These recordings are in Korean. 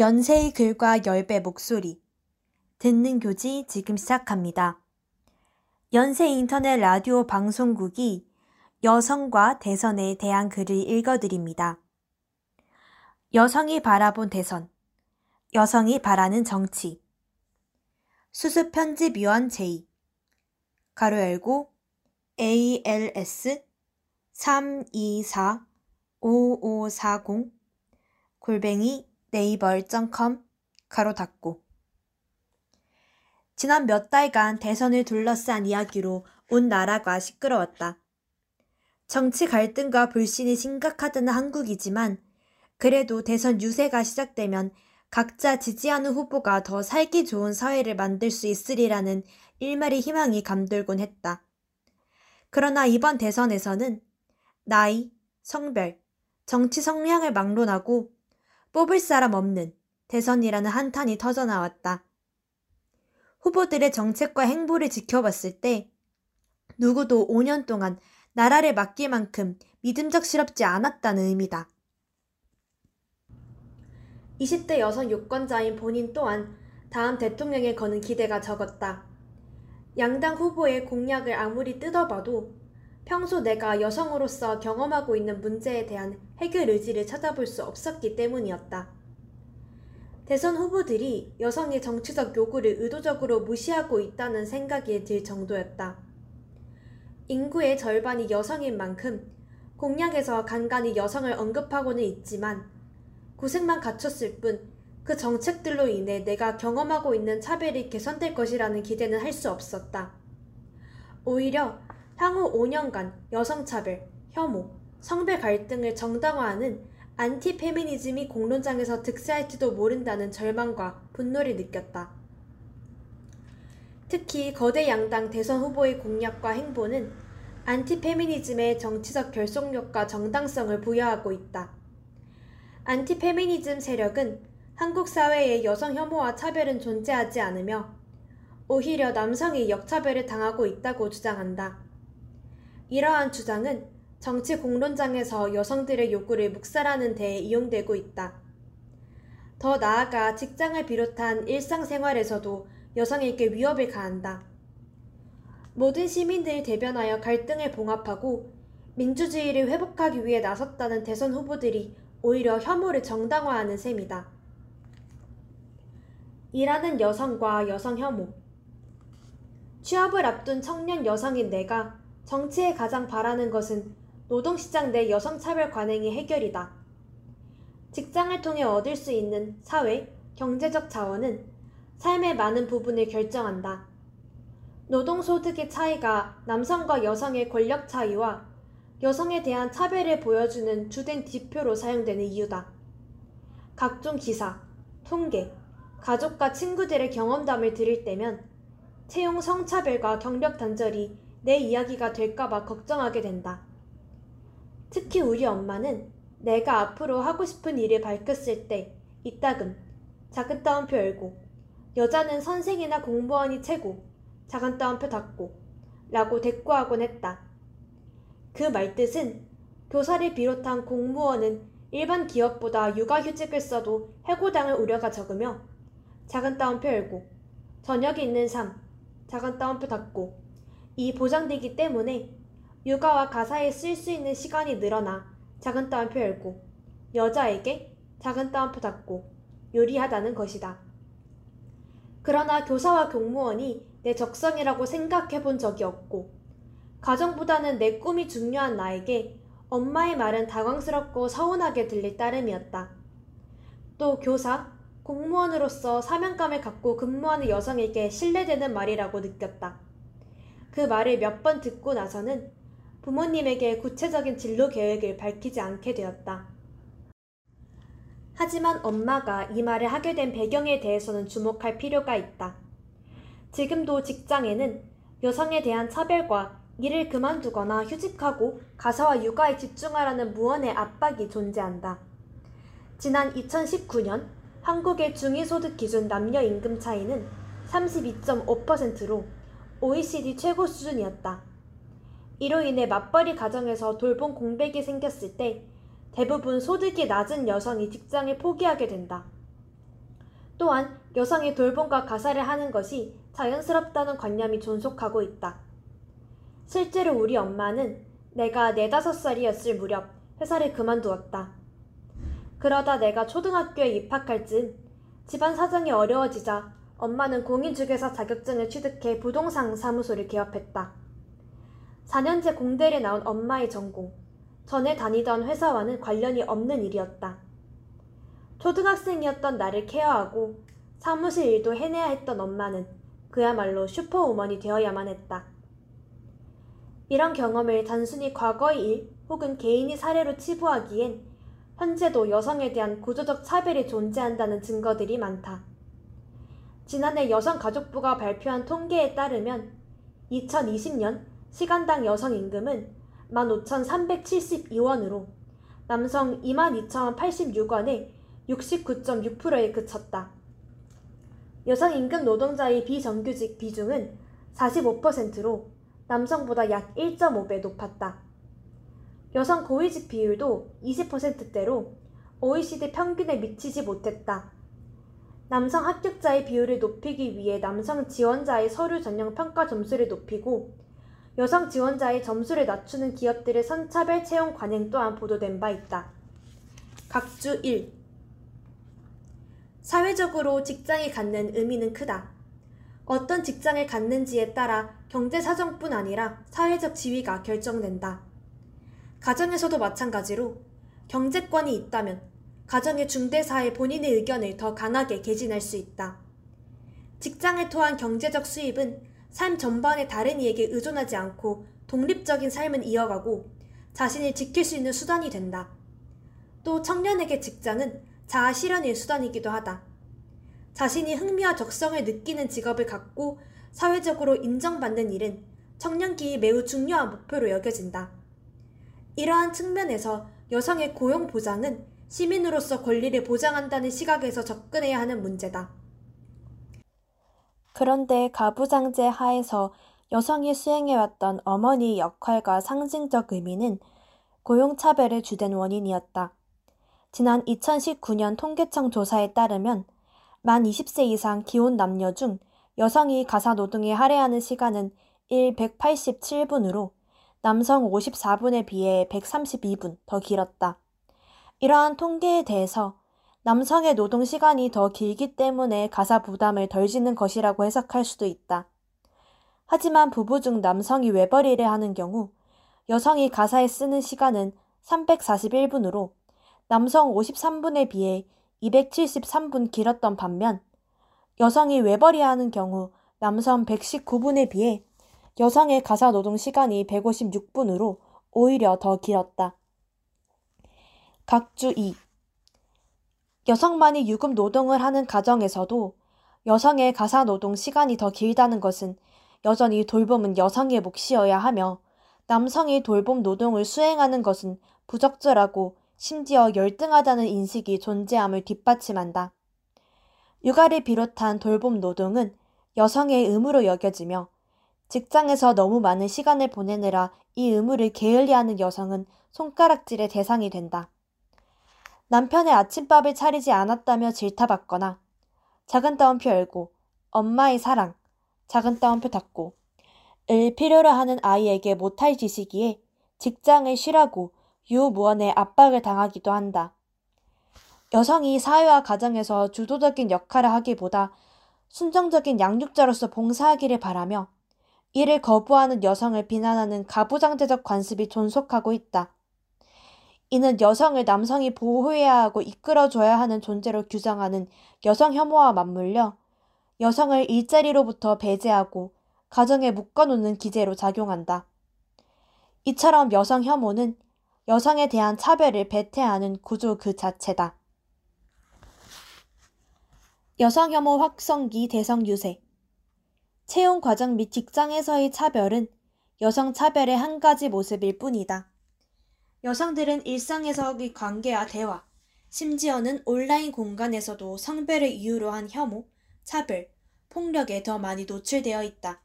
연세의 글과 열배 목소리. 듣는 교지 지금 시작합니다. 연세 인터넷 라디오 방송국이 여성과 대선에 대한 글을 읽어드립니다. 여성이 바라본 대선. 여성이 바라는 정치. 수습 편집위원 제2. 가로 열고 ALS 324 5540 골뱅이 네이버.com 가로 닫고 지난 몇 달간 대선을 둘러싼 이야기로 온 나라가 시끄러웠다. 정치 갈등과 불신이 심각하다는 한국이지만 그래도 대선 유세가 시작되면 각자 지지하는 후보가 더 살기 좋은 사회를 만들 수 있으리라는 일말의 희망이 감돌곤 했다. 그러나 이번 대선에서는 나이, 성별, 정치 성향을 막론하고 뽑을 사람 없는 대선이라는 한탄이 터져나왔다. 후보들의 정책과 행보를 지켜봤을 때 누구도 5년 동안 나라를 맡길 만큼 믿음직스럽지 않았다는 의미다. 20대 여성 유권자인 본인 또한 다음 대통령에 거는 기대가 적었다. 양당 후보의 공약을 아무리 뜯어봐도 평소 내가 여성으로서 경험하고 있는 문제에 대한 해결 의지를 찾아볼 수 없었기 때문이었다. 대선 후보들이 여성의 정치적 요구를 의도적으로 무시하고 있다는 생각이 들 정도였다. 인구의 절반이 여성인 만큼 공약에서 간간히 여성을 언급하고는 있지만 고생만 갖췄을 뿐 그 정책들로 인해 내가 경험하고 있는 차별이 개선될 것이라는 기대는 할 수 없었다. 오히려 향후 5년간 여성차별, 혐오, 성별 갈등을 정당화하는 안티 페미니즘이 공론장에서 득세할지도 모른다는 절망과 분노를 느꼈다. 특히 거대 양당 대선 후보의 공약과 행보는 안티 페미니즘의 정치적 결속력과 정당성을 부여하고 있다. 안티 페미니즘 세력은 한국 사회에 여성 혐오와 차별은 존재하지 않으며 오히려 남성이 역차별을 당하고 있다고 주장한다. 이러한 주장은 정치 공론장에서 여성들의 요구를 묵살하는 데 이용되고 있다. 더 나아가 직장을 비롯한 일상생활에서도 여성에게 위협을 가한다. 모든 시민들이 대변하여 갈등을 봉합하고 민주주의를 회복하기 위해 나섰다는 대선 후보들이 오히려 혐오를 정당화하는 셈이다. 일하는 여성과 여성 혐오. 취업을 앞둔 청년 여성인 내가 정치에 가장 바라는 것은 노동시장 내 여성차별 관행의 해결이다. 직장을 통해 얻을 수 있는 사회, 경제적 자원은 삶의 많은 부분을 결정한다. 노동소득의 차이가 남성과 여성의 권력 차이와 여성에 대한 차별을 보여주는 주된 지표로 사용되는 이유다. 각종 기사, 통계, 가족과 친구들의 경험담을 들을 때면 채용 성차별과 경력 단절이 내 이야기가 될까봐 걱정하게 된다. 특히 우리 엄마는 내가 앞으로 하고 싶은 일을 밝혔을 때 이따금 작은 따옴표 열고 여자는 선생이나 공무원이 최고 작은 따옴표 닫고 라고 대꾸하곤 했다. 그 말뜻은 교사를 비롯한 공무원은 일반 기업보다 육아휴직을 써도 해고당할 우려가 적으며 작은 따옴표 열고 저녁이 있는 삶 작은 따옴표 닫고 이 보장되기 때문에 육아와 가사에 쓸 수 있는 시간이 늘어나 작은 따옴표 열고 여자에게 작은 따옴표 닫고 요리하다는 것이다. 그러나 교사와 공무원이 내 적성이라고 생각해 본 적이 없고 가정보다는 내 꿈이 중요한 나에게 엄마의 말은 당황스럽고 서운하게 들릴 따름이었다. 또 교사, 공무원으로서 사명감을 갖고 근무하는 여성에게 신뢰되는 말이라고 느꼈다. 그 말을 몇 번 듣고 나서는 부모님에게 구체적인 진로 계획을 밝히지 않게 되었다. 하지만 엄마가 이 말을 하게 된 배경에 대해서는 주목할 필요가 있다. 지금도 직장에는 여성에 대한 차별과 일을 그만두거나 휴직하고 가사와 육아에 집중하라는 무언의 압박이 존재한다. 지난 2019년 한국의 중위소득 기준 남녀 임금 차이는 32.5%로 OECD 최고 수준이었다. 이로 인해 맞벌이 가정에서 돌봄 공백이 생겼을 때 대부분 소득이 낮은 여성이 직장을 포기하게 된다. 또한 여성이 돌봄과 가사를 하는 것이 자연스럽다는 관념이 존속하고 있다. 실제로 우리 엄마는 내가 네다섯 살이었을 무렵 회사를 그만두었다. 그러다 내가 초등학교에 입학할 즈음 집안 사정이 어려워지자 엄마는 공인중개사 자격증을 취득해 부동산 사무소를 개업했다. 4년제 공대를 나온 엄마의 전공, 전에 다니던 회사와는 관련이 없는 일이었다. 초등학생이었던 나를 케어하고 사무실 일도 해내야 했던 엄마는 그야말로 슈퍼우먼이 되어야만 했다. 이런 경험을 단순히 과거의 일 혹은 개인의 사례로 치부하기엔 현재도 여성에 대한 구조적 차별이 존재한다는 증거들이 많다. 지난해 여성가족부가 발표한 통계에 따르면 2020년 시간당 여성 임금은 15,372원으로 남성 22,086원에 69.6%에 그쳤다. 여성 임금 노동자의 비정규직 비중은 45%로 남성보다 약 1.5배 높았다. 여성 고위직 비율도 20%대로 OECD 평균에 미치지 못했다. 남성 합격자의 비율을 높이기 위해 남성 지원자의 서류 전형 평가 점수를 높이고 여성 지원자의 점수를 낮추는 기업들의 선차별 채용 관행 또한 보도된 바 있다. 각주 1. 사회적으로 직장이 갖는 의미는 크다. 어떤 직장을 갖는지에 따라 경제 사정뿐 아니라 사회적 지위가 결정된다. 가정에서도 마찬가지로 경제권이 있다면 가정의 중대사에 본인의 의견을 더 강하게 개진할 수 있다. 직장을 통한 경제적 수입은 삶 전반에 다른 이에게 의존하지 않고 독립적인 삶을 이어가고 자신을 지킬 수 있는 수단이 된다. 또 청년에게 직장은 자아 실현의 수단이기도 하다. 자신이 흥미와 적성을 느끼는 직업을 갖고 사회적으로 인정받는 일은 청년기의 매우 중요한 목표로 여겨진다. 이러한 측면에서 여성의 고용 보장은 시민으로서 권리를 보장한다는 시각에서 접근해야 하는 문제다. 그런데 가부장제 하에서 여성이 수행해왔던 어머니의 역할과 상징적 의미는 고용차별의 주된 원인이었다. 지난 2019년 통계청 조사에 따르면 만 20세 이상 기혼 남녀 중 여성이 가사 노동에 할애하는 시간은 1 187분으로 남성 54분에 비해 132분 더 길었다. 이러한 통계에 대해서 남성의 노동 시간이 더 길기 때문에 가사 부담을 덜 지는 것이라고 해석할 수도 있다. 하지만 부부 중 남성이 외벌이를 하는 경우 여성이 가사에 쓰는 시간은 341분으로 남성 53분에 비해 273분 길었던 반면 여성이 외벌이 하는 경우 남성 119분에 비해 여성의 가사 노동 시간이 156분으로 오히려 더 길었다. 각주 2. 여성만이 유급 노동을 하는 가정에서도 여성의 가사 노동 시간이 더 길다는 것은 여전히 돌봄은 여성의 몫이어야 하며 남성이 돌봄 노동을 수행하는 것은 부적절하고 심지어 열등하다는 인식이 존재함을 뒷받침한다. 육아를 비롯한 돌봄 노동은 여성의 의무로 여겨지며 직장에서 너무 많은 시간을 보내느라 이 의무를 게을리하는 여성은 손가락질의 대상이 된다. 남편의 아침밥을 차리지 않았다며 질타받거나 작은 따옴표 열고 엄마의 사랑 작은 따옴표 닫고 을 필요로 하는 아이에게 못할 지시기에 직장을 쉬라고 유무원의 압박을 당하기도 한다. 여성이 사회와 가정에서 주도적인 역할을 하기보다 순정적인 양육자로서 봉사하기를 바라며 이를 거부하는 여성을 비난하는 가부장제적 관습이 존속하고 있다. 이는 여성을 남성이 보호해야 하고 이끌어줘야 하는 존재로 규정하는 여성 혐오와 맞물려 여성을 일자리로부터 배제하고 가정에 묶어놓는 기제로 작용한다. 이처럼 여성 혐오는 여성에 대한 차별을 배태하는 구조 그 자체다. 여성 혐오 확성기 대성 유세 채용 과정 및 직장에서의 차별은 여성 차별의 한 가지 모습일 뿐이다. 여성들은 일상에서의 관계와 대화, 심지어는 온라인 공간에서도 성별을 이유로 한 혐오, 차별, 폭력에 더 많이 노출되어 있다.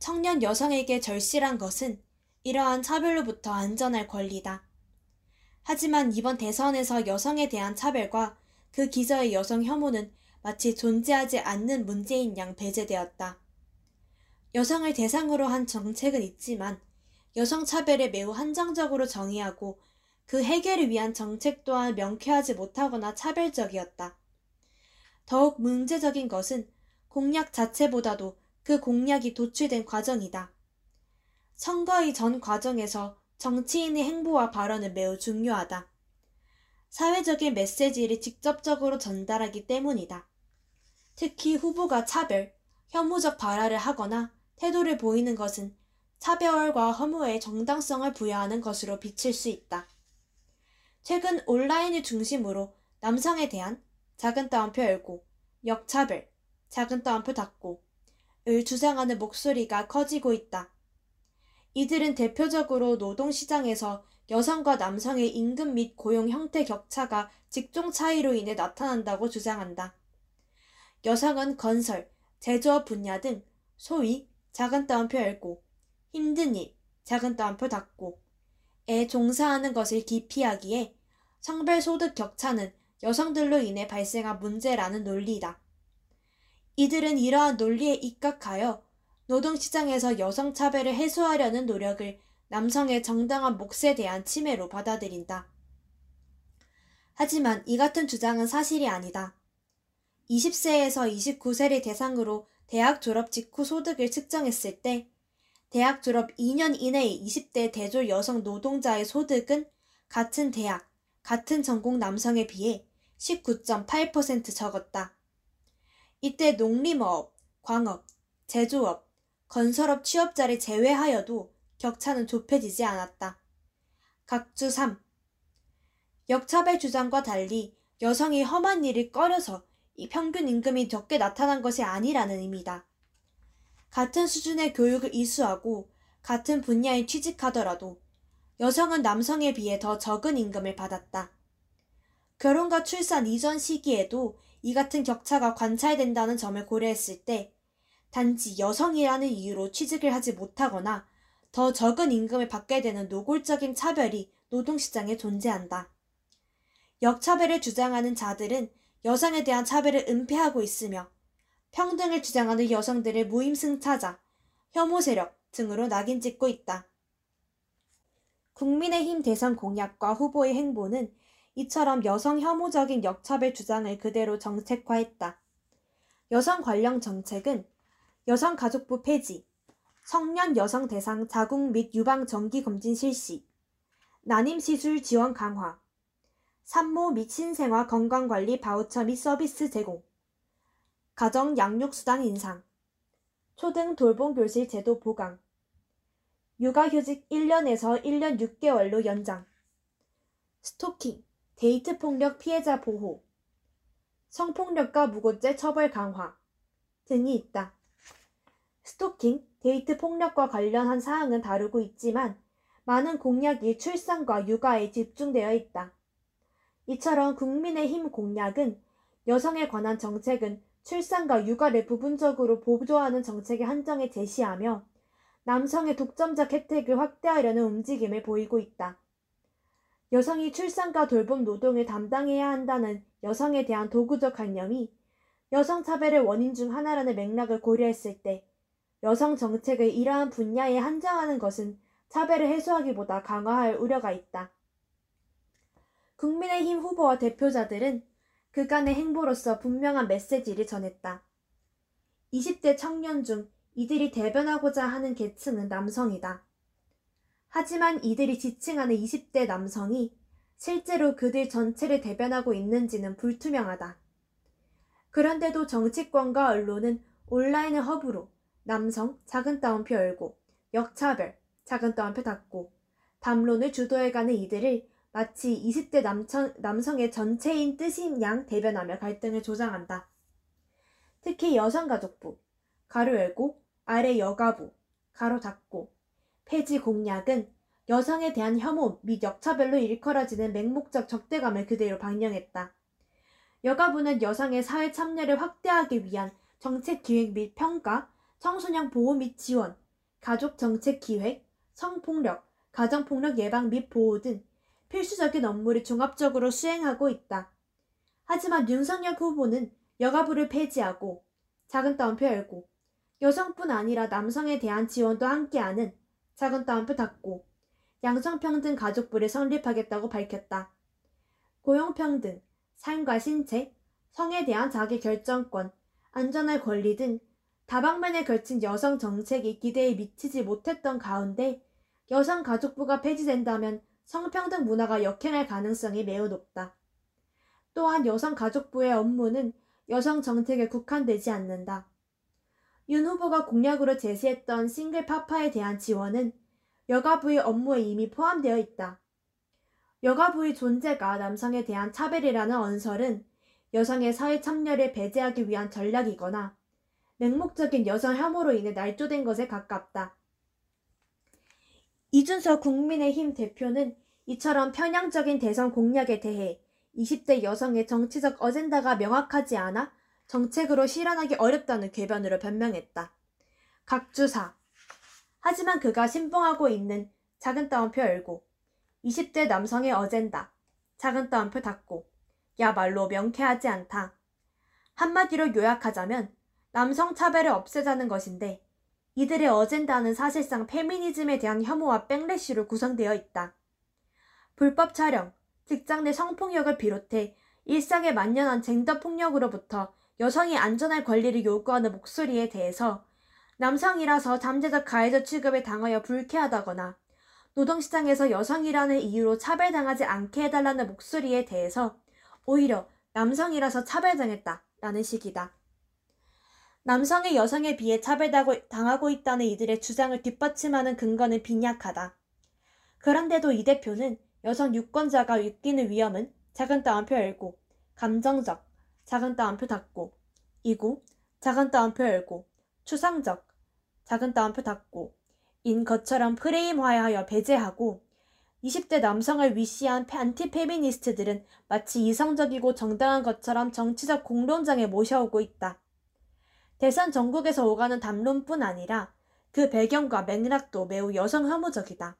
청년 여성에게 절실한 것은 이러한 차별로부터 안전할 권리다. 하지만 이번 대선에서 여성에 대한 차별과 그 기저의 여성 혐오는 마치 존재하지 않는 문제인 양 배제되었다. 여성을 대상으로 한 정책은 있지만 여성 차별을 매우 한정적으로 정의하고 그 해결을 위한 정책 또한 명쾌하지 못하거나 차별적이었다. 더욱 문제적인 것은 공약 자체보다도 그 공약이 도출된 과정이다. 선거의 전 과정에서 정치인의 행보와 발언은 매우 중요하다. 사회적인 메시지를 직접적으로 전달하기 때문이다. 특히 후보가 차별, 혐오적 발언을 하거나 태도를 보이는 것은 차별과 혐오의 정당성을 부여하는 것으로 비칠 수 있다. 최근 온라인을 중심으로 남성에 대한 작은 따옴표 열고, 역차별, 작은 따옴표 닫고, 을 주장하는 목소리가 커지고 있다. 이들은 대표적으로 노동시장에서 여성과 남성의 임금 및 고용 형태 격차가 직종 차이로 인해 나타난다고 주장한다. 여성은 건설, 제조업 분야 등 소위 작은 따옴표 열고, 힘든 일, 작은 따옴표 닫고, 에 종사하는 것을 기피하기에 성별 소득 격차는 여성들로 인해 발생한 문제라는 논리다. 이들은 이러한 논리에 입각하여 노동시장에서 여성 차별을 해소하려는 노력을 남성의 정당한 몫에 대한 침해로 받아들인다. 하지만 이 같은 주장은 사실이 아니다. 20세에서 29세를 대상으로 대학 졸업 직후 소득을 측정했을 때 대학 졸업 2년 이내의 20대 대졸 여성 노동자의 소득은 같은 대학, 같은 전공 남성에 비해 19.8% 적었다. 이때 농림어업, 광업, 제조업, 건설업 취업자를 제외하여도 격차는 좁혀지지 않았다. 각주 3. 역차별 주장과 달리 여성이 험한 일을 꺼려서 이 평균 임금이 적게 나타난 것이 아니라는 의미다. 같은 수준의 교육을 이수하고 같은 분야에 취직하더라도 여성은 남성에 비해 더 적은 임금을 받았다. 결혼과 출산 이전 시기에도 이 같은 격차가 관찰된다는 점을 고려했을 때 단지 여성이라는 이유로 취직을 하지 못하거나 더 적은 임금을 받게 되는 노골적인 차별이 노동시장에 존재한다. 역차별을 주장하는 자들은 여성에 대한 차별을 은폐하고 있으며 평등을 주장하는 여성들을 무임승차자, 혐오 세력 등으로 낙인 찍고 있다. 국민의힘 대선 공약과 후보의 행보는 이처럼 여성 혐오적인 역차별 주장을 그대로 정책화했다. 여성 관련 정책은 여성가족부 폐지, 성년 여성 대상 자궁 및 유방 정기 검진 실시, 난임 시술 지원 강화, 산모 및 신생아 건강관리 바우처 및 서비스 제공, 가정 양육수당 인상, 초등 돌봄 교실 제도 보강, 육아휴직 1년에서 1년 6개월로 연장, 스토킹, 데이트 폭력 피해자 보호, 성폭력과 무고죄 처벌 강화 등이 있다. 스토킹, 데이트 폭력과 관련한 사항은 다루고 있지만 많은 공약이 출산과 육아에 집중되어 있다. 이처럼 국민의힘 공약은 여성에 관한 정책은 출산과 육아를 부분적으로 보조하는 정책의 한정에 제시하며 남성의 독점적 혜택을 확대하려는 움직임을 보이고 있다. 여성이 출산과 돌봄 노동을 담당해야 한다는 여성에 대한 도구적 관념이 여성 차별의 원인 중 하나라는 맥락을 고려했을 때 여성 정책을 이러한 분야에 한정하는 것은 차별을 해소하기보다 강화할 우려가 있다. 국민의힘 후보와 대표자들은 그간의 행보로서 분명한 메시지를 전했다. 20대 청년 중 이들이 대변하고자 하는 계층은 남성이다. 하지만 이들이 지칭하는 20대 남성이 실제로 그들 전체를 대변하고 있는지는 불투명하다. 그런데도 정치권과 언론은 온라인을 허브로 남성 작은 따옴표 열고 역차별 작은 따옴표 닫고 담론을 주도해가는 이들을 마치 20대 남천, 남성의 전체인 뜻인 양 대변하며 갈등을 조장한다. 특히 여성가족부, 가로 열고 아래 여가부, 가로 닫고 폐지 공약은 여성에 대한 혐오 및 역차별로 일컬어지는 맹목적 적대감을 그대로 방영했다. 여가부는 여성의 사회 참여를 확대하기 위한 정책 기획 및 평가, 청소년 보호 및 지원, 가족 정책 기획, 성폭력, 가정폭력 예방 및 보호 등 필수적인 업무를 종합적으로 수행하고 있다. 하지만 윤석열 후보는 여가부를 폐지하고 작은 따옴표 열고 여성뿐 아니라 남성에 대한 지원도 함께하는 작은 따옴표 닫고 양성평등 가족부를 설립하겠다고 밝혔다. 고용평등, 삶과 신체, 성에 대한 자기 결정권, 안전할 권리 등 다방면에 걸친 여성 정책이 기대에 미치지 못했던 가운데 여성 가족부가 폐지된다면 성평등 문화가 역행할 가능성이 매우 높다. 또한 여성가족부의 업무는 여성 정책에 국한되지 않는다. 윤 후보가 공약으로 제시했던 싱글 파파에 대한 지원은 여가부의 업무에 이미 포함되어 있다. 여가부의 존재가 남성에 대한 차별이라는 언설은 여성의 사회 참여를 배제하기 위한 전략이거나 맹목적인 여성 혐오로 인해 날조된 것에 가깝다. 이준석 국민의힘 대표는 이처럼 편향적인 대선 공약에 대해 20대 여성의 정치적 어젠다가 명확하지 않아 정책으로 실현하기 어렵다는 궤변으로 변명했다. 각주사. 하지만 그가 신봉하고 있는 작은 따옴표 열고 20대 남성의 어젠다. 작은 따옴표 닫고 야말로 명쾌하지 않다. 한마디로 요약하자면 남성 차별을 없애자는 것인데 이들의 어젠다는 사실상 페미니즘에 대한 혐오와 백래쉬로 구성되어 있다. 불법 촬영, 직장 내 성폭력을 비롯해 일상에 만연한 젠더 폭력으로부터 여성이 안전할 권리를 요구하는 목소리에 대해서 남성이라서 잠재적 가해자 취급에 당하여 불쾌하다거나 노동시장에서 여성이라는 이유로 차별당하지 않게 해달라는 목소리에 대해서 오히려 남성이라서 차별당했다 라는 식이다. 남성이 여성에 비해 차별당하고 있다는 이들의 주장을 뒷받침하는 근거는 빈약하다. 그런데도 이 대표는 여성 유권자가 느끼는 위험은 작은 따옴표 열고 감정적 작은 따옴표 닫고 이고 작은 따옴표 열고 추상적 작은 따옴표 닫고 인 것처럼 프레임화하여 배제하고 20대 남성을 위시한 안티페미니스트들은 마치 이성적이고 정당한 것처럼 정치적 공론장에 모셔오고 있다. 대선 전국에서 오가는 담론뿐 아니라 그 배경과 맥락도 매우 여성 혐오적이다.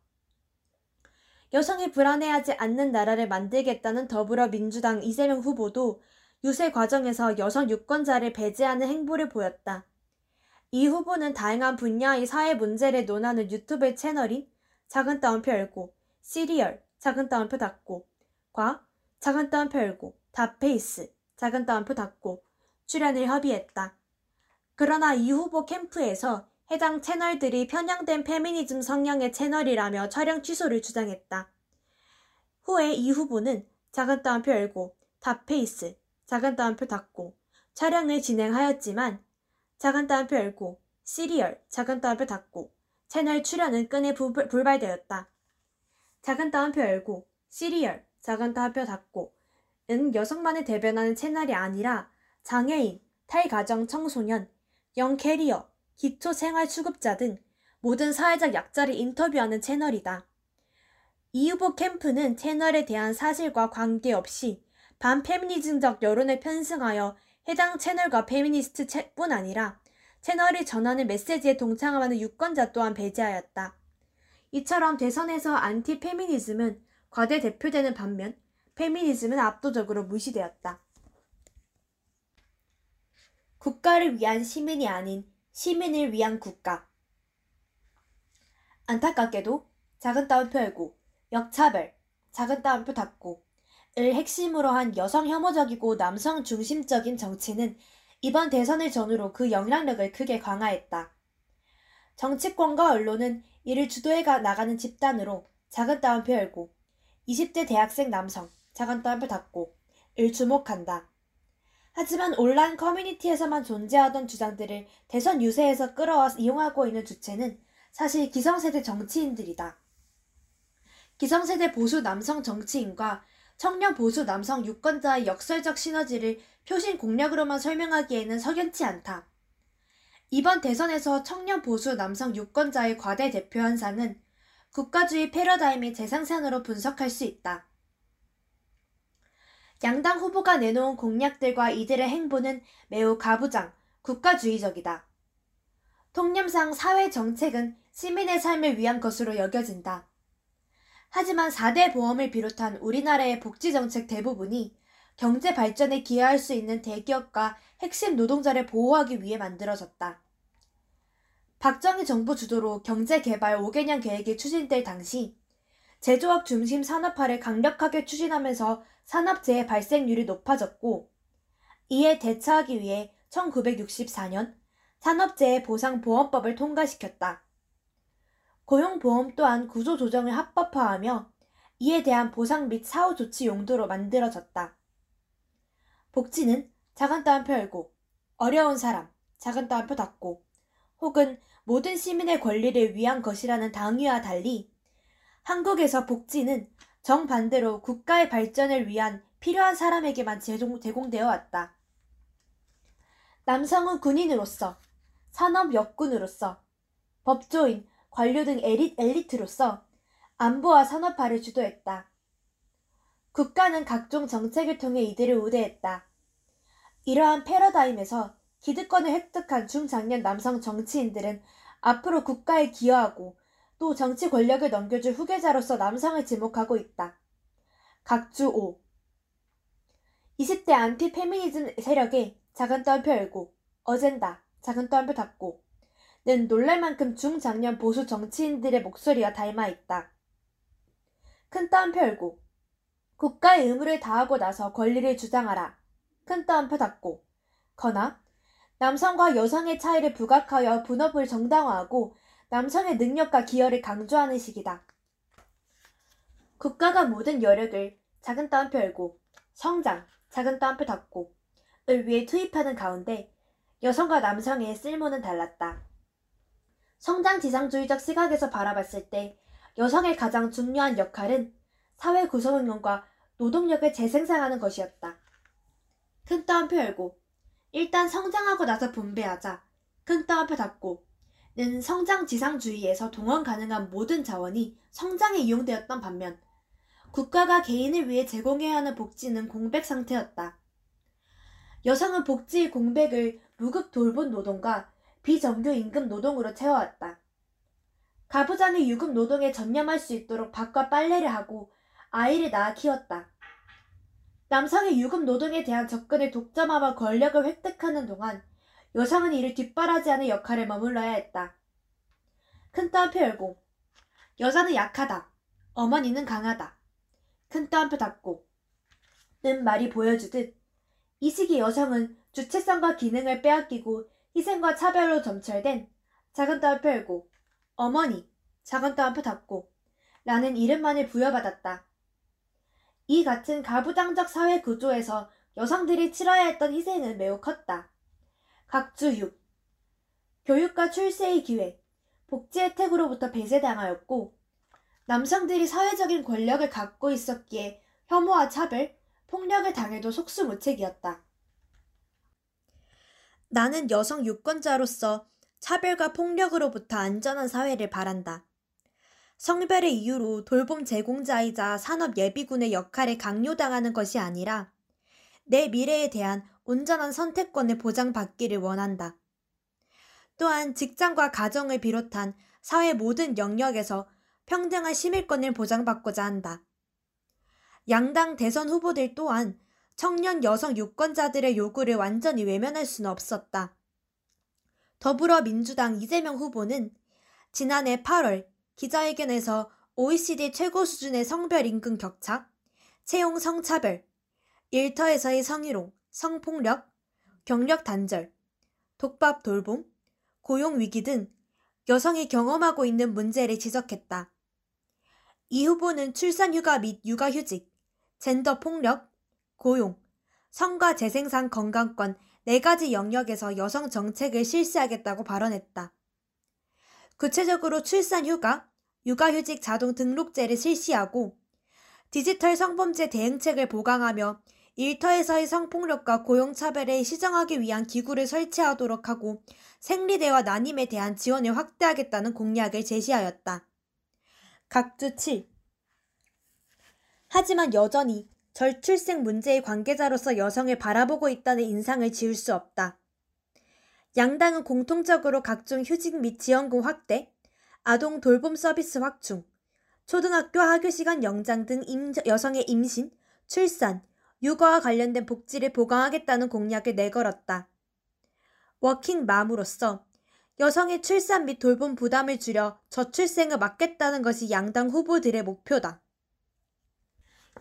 여성이 불안해하지 않는 나라를 만들겠다는 더불어민주당 이재명 후보도 유세 과정에서 여성 유권자를 배제하는 행보를 보였다. 이 후보는 다양한 분야의 사회 문제를 논하는 유튜브 채널인 작은 따옴표 열고 시리얼 작은 따옴표 닫고 과 작은 따옴표 열고 다페이스 작은 따옴표 닫고 출연을 협의했다. 그러나 이 후보 캠프에서 해당 채널들이 편향된 페미니즘 성향의 채널이라며 촬영 취소를 주장했다. 후에 이 후보는 작은 따옴표 열고 닷페이스 작은 따옴표 닫고 촬영을 진행하였지만 작은 따옴표 열고 씨리얼 작은 따옴표 닫고 채널 출연은 끝내 불발되었다. 작은 따옴표 열고 씨리얼 작은 따옴표 닫고 은 여성만을 대변하는 채널이 아니라 장애인, 탈가정 청소년, young carer, 기초생활수급자 등 모든 사회적 약자를 인터뷰하는 채널이다. 이 후보 캠프는 채널에 대한 사실과 관계없이 반페미니즘적 여론을 편승하여 해당 채널과 페미니스트뿐 아니라 채널이 전하는 메시지에 동참하는 유권자 또한 배제하였다. 이처럼 대선에서 안티 페미니즘은 과대 대표되는 반면 페미니즘은 압도적으로 무시되었다. 국가를 위한 시민이 아닌 시민을 위한 국가. 안타깝게도 작은 따옴표 열고 역차별, 작은 따옴표 닫고 을 핵심으로 한 여성 혐오적이고 남성 중심적인 정치는 이번 대선을 전후로 그 영향력을 크게 강화했다. 정치권과 언론은 이를 주도해 나가는 집단으로 작은 따옴표 열고 20대 대학생 남성 작은 따옴표 닫고 을 주목한다. 하지만 온라인 커뮤니티에서만 존재하던 주장들을 대선 유세에서 끌어와 이용하고 있는 주체는 사실 기성세대 정치인들이다. 기성세대 보수 남성 정치인과 청년 보수 남성 유권자의 역설적 시너지를 표신 공략으로만 설명하기에는 석연치 않다. 이번 대선에서 청년 보수 남성 유권자의 과대 대표 현상은 국가주의 패러다임의 재상산으로 분석할 수 있다. 양당 후보가 내놓은 공약들과 이들의 행보는 매우 가부장, 국가주의적이다. 통념상 사회 정책은 시민의 삶을 위한 것으로 여겨진다. 하지만 4대 보험을 비롯한 우리나라의 복지 정책 대부분이 경제 발전에 기여할 수 있는 대기업과 핵심 노동자를 보호하기 위해 만들어졌다. 박정희 정부 주도로 경제개발 5개년 계획이 추진될 당시 제조업 중심 산업화를 강력하게 추진하면서 산업재해 발생률이 높아졌고 이에 대처하기 위해 1964년 산업재해 보상보험법을 통과시켰다. 고용보험 또한 구조조정을 합법화하며 이에 대한 보상 및 사후 조치 용도로 만들어졌다. 복지는 작은 따옴표 열고 어려운 사람 작은 따옴표 닫고 혹은 모든 시민의 권리를 위한 것이라는 당위와 달리 한국에서 복지는 정반대로 국가의 발전을 위한 필요한 사람에게만 제공되어 왔다. 남성은 군인으로서, 산업 역군으로서, 법조인, 관료 등 에리, 엘리트로서 안보와 산업화를 주도했다. 국가는 각종 정책을 통해 이들을 우대했다. 이러한 패러다임에서 기득권을 획득한 중장년 남성 정치인들은 앞으로 국가에 기여하고 또 정치 권력을 넘겨줄 후계자로서 남성을 지목하고 있다. 각주 5 20대 안티 페미니즘 세력의 작은 따옴표 열고 어젠다 작은 따옴표 닫고 는 놀랄 만큼 중장년 보수 정치인들의 목소리와 닮아 있다. 큰 따옴표 열고 국가의 의무를 다하고 나서 권리를 주장하라. 큰 따옴표 닫고 거나 남성과 여성의 차이를 부각하여 분업을 정당화하고 남성의 능력과 기여를 강조하는 식이다. 국가가 모든 여력을 작은 따옴표 열고 성장, 작은 따옴표 닫고 을 위해 투입하는 가운데 여성과 남성의 쓸모는 달랐다. 성장 지상주의적 시각에서 바라봤을 때 여성의 가장 중요한 역할은 사회 구성원과 노동력을 재생산하는 것이었다. 큰 따옴표 열고 일단 성장하고 나서 분배하자. 큰 따옴표 닫고 는 성장 지상주의에서 동원 가능한 모든 자원이 성장에 이용되었던 반면 국가가 개인을 위해 제공해야 하는 복지는 공백 상태였다. 여성은 복지 공백을 무급 돌봄 노동과 비정규 임금 노동으로 채워왔다. 가부장이 유급 노동에 전념할 수 있도록 밥과 빨래를 하고 아이를 낳아 키웠다. 남성의 유급 노동에 대한 접근을 독점하며 권력을 획득하는 동안 여성은 이를 뒷바라지하는 역할에 머물러야 했다. 큰 따옴표 열고 여자는 약하다. 어머니는 강하다. 큰 따옴표 닫고 는 말이 보여주듯 이 시기 여성은 주체성과 기능을 빼앗기고 희생과 차별로 점철된 작은 따옴표 열고 어머니 작은 따옴표 닫고 라는 이름만을 부여받았다. 이 같은 가부장적 사회 구조에서 여성들이 치러야 했던 희생은 매우 컸다. 6. 교육과 출세의 기회, 복지 혜택으로부터 배제당하였고, 남성들이 사회적인 권력을 갖고 있었기에 혐오와 차별, 폭력을 당해도 속수무책이었다. 나는 여성 유권자로서 차별과 폭력으로부터 안전한 사회를 바란다. 성별의 이유로 돌봄 제공자이자 산업 예비군의 역할을 강요당하는 것이 아니라 내 미래에 대한 온전한 선택권을 보장받기를 원한다. 또한 직장과 가정을 비롯한 사회 모든 영역에서 평등한 시민권을 보장받고자 한다. 양당 대선 후보들 또한 청년 여성 유권자들의 요구를 완전히 외면할 수는 없었다. 더불어민주당 이재명 후보는 지난해 8월 기자회견에서 OECD 최고 수준의 성별 임금 격차, 채용 성차별, 일터에서의 성희롱, 성폭력, 경력 단절, 독밥 돌봄, 고용 위기 등 여성이 경험하고 있는 문제를 지적했다. 이 후보는 출산휴가 및 육아휴직, 젠더 폭력, 고용, 성과 재생산 건강권 네 가지 영역에서 여성 정책을 실시하겠다고 발언했다. 구체적으로 출산휴가, 육아휴직 자동 등록제를 실시하고 디지털 성범죄 대응책을 보강하며 일터에서의 성폭력과 고용차별에 시정하기 위한 기구를 설치하도록 하고 생리대와 난임에 대한 지원을 확대하겠다는 공약을 제시하였다. 각주 7. 하지만 여전히 절출생 문제의 관계자로서 여성을 바라보고 있다는 인상을 지울 수 없다. 양당은 공통적으로 각종 휴직 및 지원금 확대, 아동 돌봄 서비스 확충, 초등학교 학교 시간 연장 등 임, 여성의 임신, 출산, 육아와 관련된 복지를 보강하겠다는 공약을 내걸었다. 워킹 맘으로서 여성의 출산 및 돌봄 부담을 줄여 저출생을 막겠다는 것이 양당 후보들의 목표다.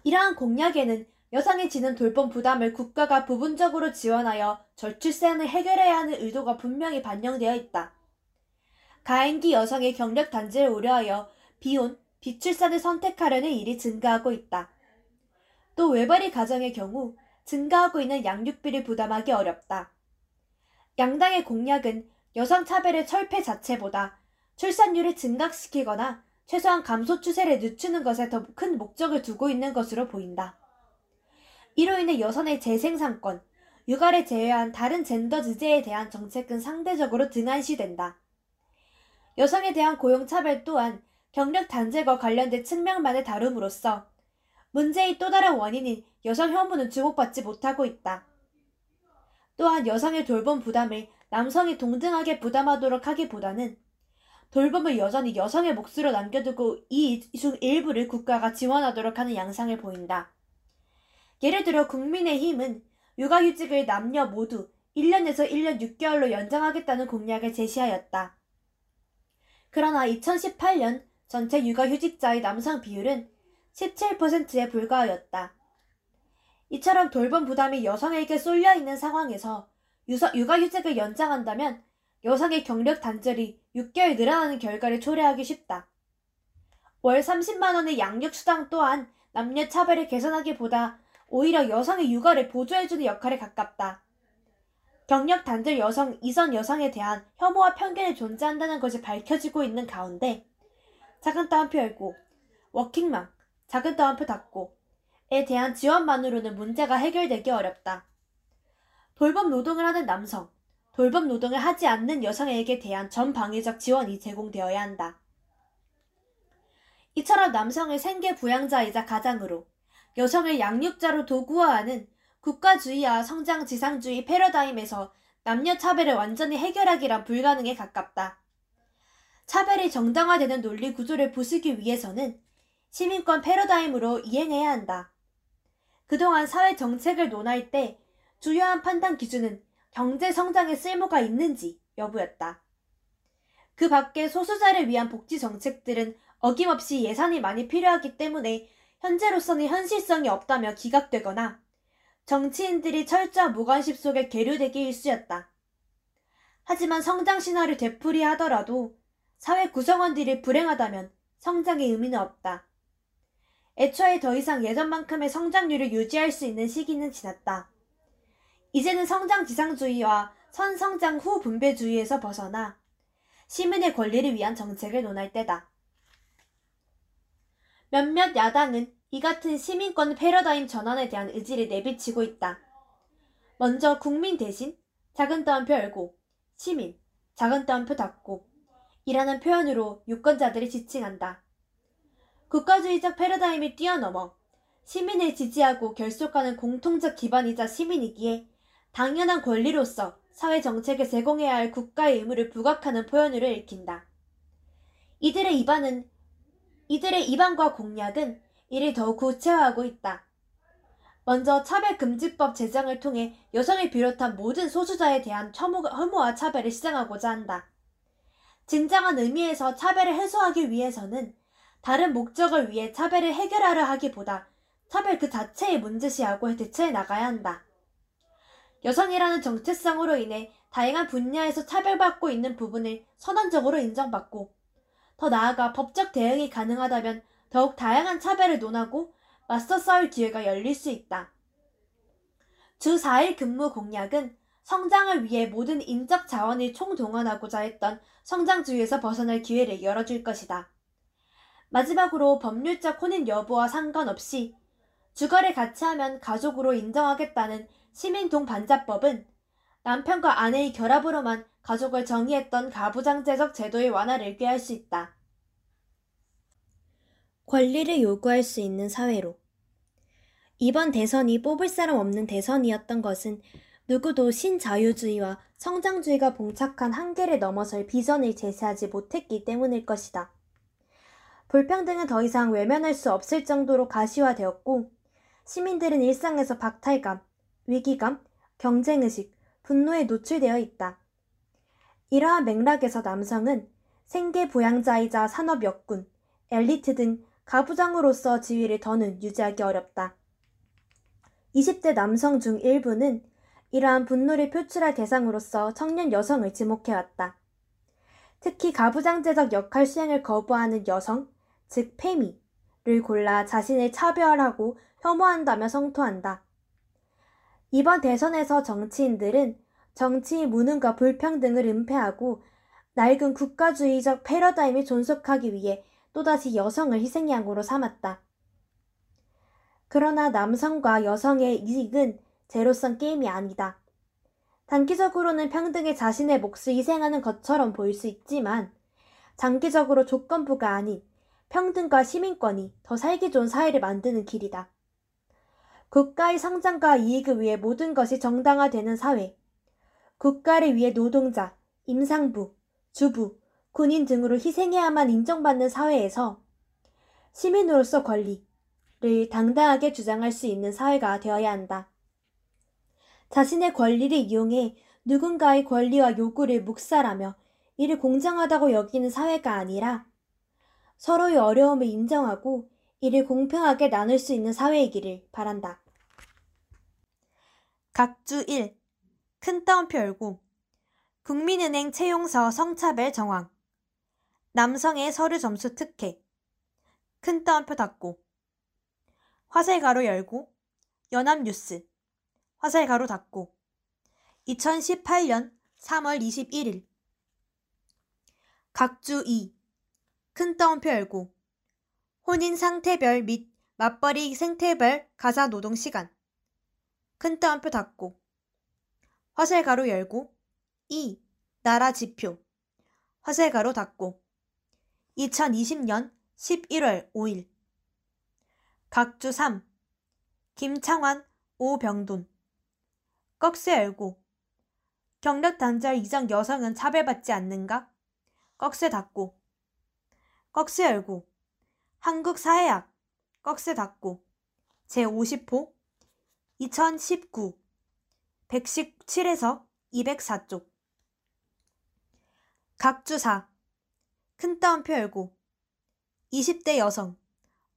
이러한 공약에는 여성이 지는 돌봄 부담을 국가가 부분적으로 지원하여 저출산을 해결해야 하는 의도가 분명히 반영되어 있다. 가임기 여성의 경력 단절을 우려하여 비혼, 비출산을 선택하려는 일이 증가하고 있다. 또 외벌이 가정의 경우 증가하고 있는 양육비를 부담하기 어렵다. 양당의 공약은 여성 차별의 철폐 자체보다 출산율을 증가시키거나 최소한 감소 추세를 늦추는 것에 더 큰 목적을 두고 있는 것으로 보인다. 이로 인해 여성의 재생산권, 육아를 제외한 다른 젠더 주제에 대한 정책은 상대적으로 등한시된다. 여성에 대한 고용차별 또한 경력 단절과 관련된 측면만을 다룸으로써 문제의 또 다른 원인인 여성 혐오는 주목받지 못하고 있다. 또한 여성의 돌봄 부담을 남성이 동등하게 부담하도록 하기보다는 돌봄을 여전히 여성의 몫으로 남겨두고 이 중 일부를 국가가 지원하도록 하는 양상을 보인다. 예를 들어 국민의힘은 육아휴직을 남녀 모두 1년에서 1년 6개월로 연장하겠다는 공약을 제시하였다. 그러나 2018년 전체 육아휴직자의 남성 비율은 17%에 불과하였다. 이처럼 돌봄 부담이 여성에게 쏠려 있는 상황에서 육아휴직을 연장한다면 여성의 경력 단절이 6개월 늘어나는 결과를 초래하기 쉽다. 월 30만원의 양육수당 또한 남녀 차별을 개선하기보다 오히려 여성의 육아를 보조해주는 역할에 가깝다. 경력 단절 여성, 이선 여성에 대한 혐오와 편견이 존재한다는 것이 밝혀지고 있는 가운데 작은 따옴표 열고 워킹맘, 작은 따옴표 닫고 에 대한 지원만으로는 문제가 해결되기 어렵다. 돌봄 노동을 하는 남성, 돌봄 노동을 하지 않는 여성에게 대한 전방위적 지원이 제공되어야 한다. 이처럼 남성을 생계 부양자이자 가장으로 여성을 양육자로 도구화하는 국가주의와 성장 지상주의 패러다임에서 남녀 차별을 완전히 해결하기란 불가능에 가깝다. 차별이 정당화되는 논리 구조를 부수기 위해서는 시민권 패러다임으로 이행해야 한다. 그동안 사회 정책을 논할 때 주요한 판단 기준은 경제 성장에 쓸모가 있는지 여부였다. 그 밖에 소수자를 위한 복지 정책들은 어김없이 예산이 많이 필요하기 때문에 현재로서는 현실성이 없다며 기각되거나 정치인들이 철저한 무관심 속에 계류되기 일쑤였다. 하지만 성장 신화를 되풀이하더라도 사회 구성원들이 불행하다면 성장의 의미는 없다. 애초에 더 이상 예전만큼의 성장률을 유지할 수 있는 시기는 지났다. 이제는 성장 지상주의와 선성장 후 분배주의에서 벗어나 시민의 권리를 위한 정책을 논할 때다. 몇몇 야당은 이 같은 시민권 패러다임 전환에 대한 의지를 내비치고 있다. 먼저 국민 대신 작은 따옴표 열고 시민 작은 따옴표 닫고 이라는 표현으로 유권자들이 지칭한다. 국가주의적 패러다임을 뛰어넘어 시민을 지지하고 결속하는 공통적 기반이자 시민이기에 당연한 권리로서 사회 정책을 제공해야 할 국가의 의무를 부각하는 표현으로 읽힌다. 이들의 입안은 이들의 입안과 공약은 이를 더욱 구체화하고 있다. 먼저 차별금지법 제정을 통해 여성을 비롯한 모든 소수자에 대한 혐오와 차별을 시정하고자 한다. 진정한 의미에서 차별을 해소하기 위해서는 다른 목적을 위해 차별을 해결하려 하기보다 차별 그 자체의 문제시하고 대처해 나가야 한다. 여성이라는 정체성으로 인해 다양한 분야에서 차별받고 있는 부분을 선언적으로 인정받고 더 나아가 법적 대응이 가능하다면 더욱 다양한 차별을 논하고 맞서 싸울 기회가 열릴 수 있다. 주 4일 근무 공약은 성장을 위해 모든 인적 자원을 총동원하고자 했던 성장주의에서 벗어날 기회를 열어줄 것이다. 마지막으로 법률적 혼인 여부와 상관없이 주거를 같이 하면 가족으로 인정하겠다는 시민 동반자법은 남편과 아내의 결합으로만 가족을 정의했던 가부장제적 제도의 완화를 꾀할 수 있다. 권리를 요구할 수 있는 사회로. 이번 대선이 뽑을 사람 없는 대선이었던 것은 누구도 신자유주의와 성장주의가 봉착한 한계를 넘어설 비전을 제시하지 못했기 때문일 것이다. 불평등은 더 이상 외면할 수 없을 정도로 가시화되었고, 시민들은 일상에서 박탈감, 위기감, 경쟁의식, 분노에 노출되어 있다. 이러한 맥락에서 남성은 생계 부양자이자 산업 역군, 엘리트 등 가부장으로서 지위를 더는 유지하기 어렵다. 20대 남성 중 일부는 이러한 분노를 표출할 대상으로서 청년 여성을 지목해왔다. 특히 가부장제적 역할 수행을 거부하는 여성, 즉 페미를 골라 자신을 차별하고 혐오한다며 성토한다. 이번 대선에서 정치인들은 정치의 무능과 불평등을 은폐하고 낡은 국가주의적 패러다임을 존속하기 위해 또다시 여성을 희생양으로 삼았다. 그러나 남성과 여성의 이익은 제로섬 게임이 아니다. 단기적으로는 평등에 자신의 몫을 희생하는 것처럼 보일 수 있지만 장기적으로 조건부가 아닌 평등과 시민권이 더 살기 좋은 사회를 만드는 길이다. 국가의 성장과 이익을 위해 모든 것이 정당화되는 사회. 국가를 위해 노동자, 임상부, 주부, 군인 등으로 희생해야만 인정받는 사회에서 시민으로서 권리를 당당하게 주장할 수 있는 사회가 되어야 한다. 자신의 권리를 이용해 누군가의 권리와 요구를 묵살하며 이를 공정하다고 여기는 사회가 아니라 서로의 어려움을 인정하고 이를 공평하게 나눌 수 있는 사회이기를 바란다. 각주 1. 큰 따옴표 열고 국민은행 채용서 성차별 정황 남성의 서류 점수 특혜 큰 따옴표 닫고 화살 가로 열고 연합뉴스 화살 가로 닫고 2018년 3월 21일 각주 2. 큰 따옴표 열고 혼인 상태별 및 맞벌이 생태별 가사 노동 시간 큰 따옴표 닫고 화살 가로 열고 2. 나라 지표 화살 가로 닫고 2020년 11월 5일 각주 3. 김창환 오병돈 꺽쇠 열고 경력 단절 이전 여성은 차별받지 않는가? 꺽쇠 닫고 꺽쇠 열고 한국 사회학 꺽쇠 닫고 제50호 2019 117에서 204쪽. 각주사 큰 따옴표 열고 20대 여성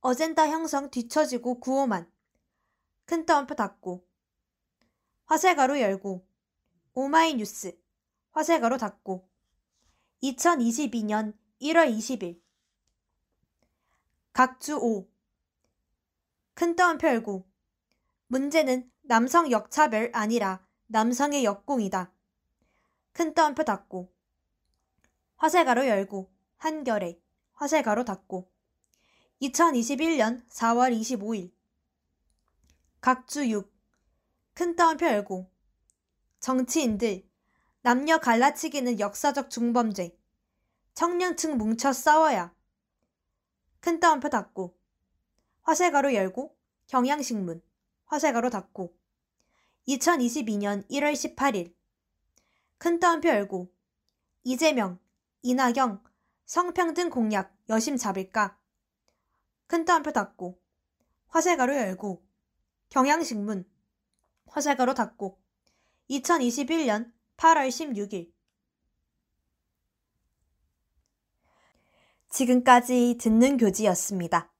어젠다 형성 뒤처지고 구호만 큰 따옴표 닫고 화살가로 열고 오마이뉴스 화살가로 닫고. 2022년 1월 20일 각주 5. 큰 따옴표 열고 문제는 남성 역차별 아니라 남성의 역공이다. 큰 따옴표 닫고. 화살가로 열고 한결에. 화살가로 닫고. 2021년 4월 25일. 각주 6. 큰 따옴표 열고 정치인들 남녀 갈라치기는 역사적 중범죄. 청년층 뭉쳐 싸워야 큰 따옴표 닫고 화살가로 열고 경향신문 화살가로 닫고 2022년 1월 18일 큰 따옴표 열고 이재명, 이낙영 성평등 공약 여심 잡을까? 큰 따옴표 닫고 화살가로 열고 경향신문 화살가로 닫고 2021년 8월 16일 지금까지 듣는 교지였습니다.